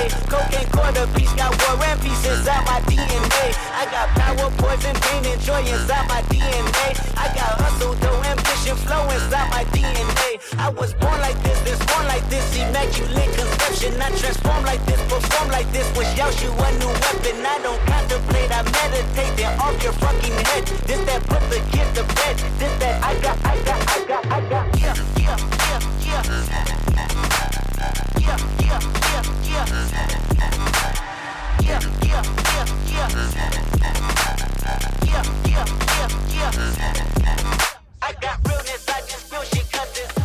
DNA. Cocaine quarter piece, got war and peace inside my DNA. I got power, poison, pain, and joy inside my DNA. I got hustle, though ambition, flow inside my DNA. I was born like this, this born like this, immaculate conception. I transform like this, perform like this, was Yeshua new weapon. I don't contemplate, I meditate, they're off your fucking head. This that put the kid to bed. This that I got, I got, I got, I got, yeah, yeah, yeah, yeah. I got realness, I just feel shit 'cause it's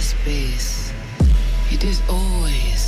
cyberspace. It is always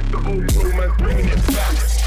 Christine,